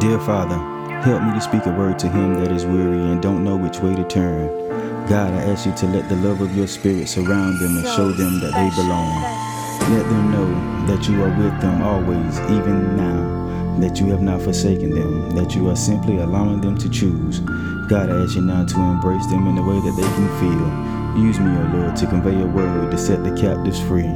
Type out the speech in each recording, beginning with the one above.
Dear Father, help me to speak a word to him that is weary and don't know which way to turn. God, I ask you to let the love of your spirit surround them and show them that they belong. Let them know that you are with them always, even now, that you have not forsaken them, that you are simply allowing them to choose. God, I ask you now to embrace them in a way that they can feel. Use me, O Lord, to convey a word to set the captives free.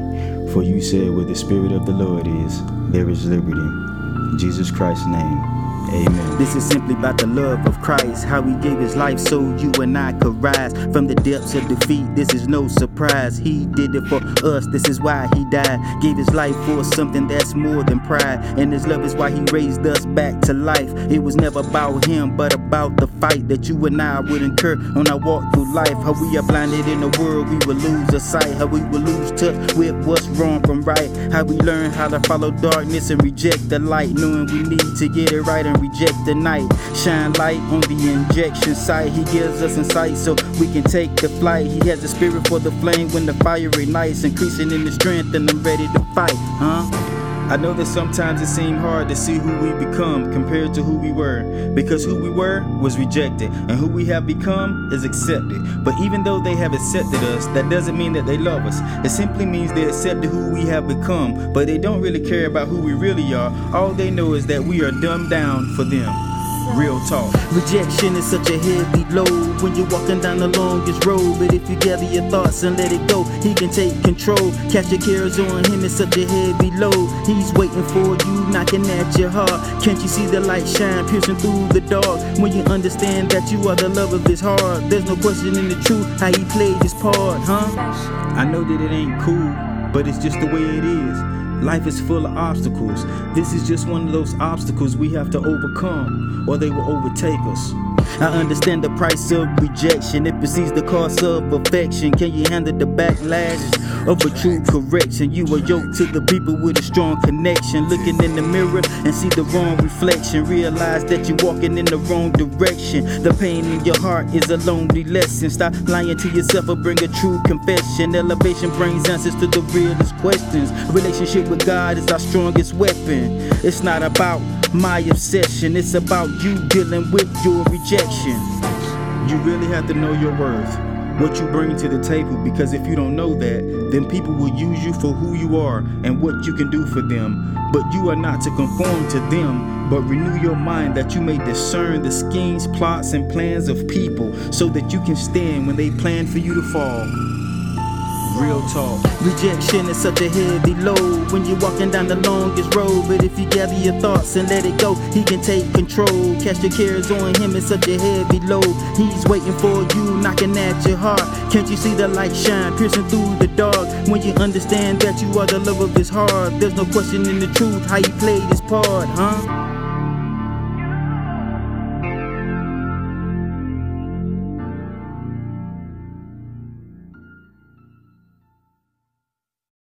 For you said, where the Spirit of the Lord is, there is liberty. In Jesus Christ's name, Amen. This is simply about the love of Christ, how he gave his life so you and I could rise from the depths of defeat. This is no surprise. He did it for us. This is why he died. Gave his life for something that's more than pride. And his love is why he raised us back to life. It was never about him, but about the fight that you and I would incur on our walk through life. How we are blinded in the world, we will lose a sight. How we will lose touch with what's wrong from right. How we learn how to follow darkness and reject the light, knowing we need to get it right and reject the night. Shine light on the injection site. He gives us insight so we can take the flight. He has a spirit for the flame when the fire ignites, increasing in the strength, and I'm ready to fight, huh? I know that sometimes it seems hard to see who we become compared to who we were, because who we were was rejected, and who we have become is accepted. But even though they have accepted us, that doesn't mean that they love us. It simply means they accepted who we have become, but they don't really care about who we really are. All they know is that we are dumbed down for them. Real talk. Rejection is such a heavy load when you're walking down the longest road. But if you gather your thoughts and let it go, he can take control. Catch your cares on him, it's such a heavy load. He's waiting for you, knocking at your heart. Can't you see the light shine, piercing through the dark? When you understand that you are the love of his heart, there's no question in the truth how he played his part, huh? I know that it ain't cool, but it's just the way it is. Life is full of obstacles. This is just one of those obstacles we have to overcome, or they will overtake us. I understand the price of rejection. It precedes the cost of affection. Can you handle the backlash of a true correction? You are yoked to the people with a strong connection. Looking in the mirror and see the wrong reflection. Realize that you're walking in the wrong direction. The pain in your heart is a lonely lesson. Stop lying to yourself or bring a true confession. Elevation brings answers to the realest questions. Relationship with God is our strongest weapon. It's not about my obsession, it's about you dealing with your rejection. You really have to know your worth, what you bring to the table, because if you don't know that, then people will use you for who you are and what you can do for them. But you are not to conform to them, but renew your mind that you may discern the schemes, plots, and plans of people so that you can stand when they plan for you to fall. Real talk. Rejection is such a heavy load when you're walking down the longest road. But if you gather your thoughts and let it go, he can take control. Cast your cares on him, it's such a heavy load. He's waiting for you, knocking at your heart. Can't you see the light shine, piercing through the dark? When you understand that you are the love of his heart, there's no question in the truth how he played his part, huh?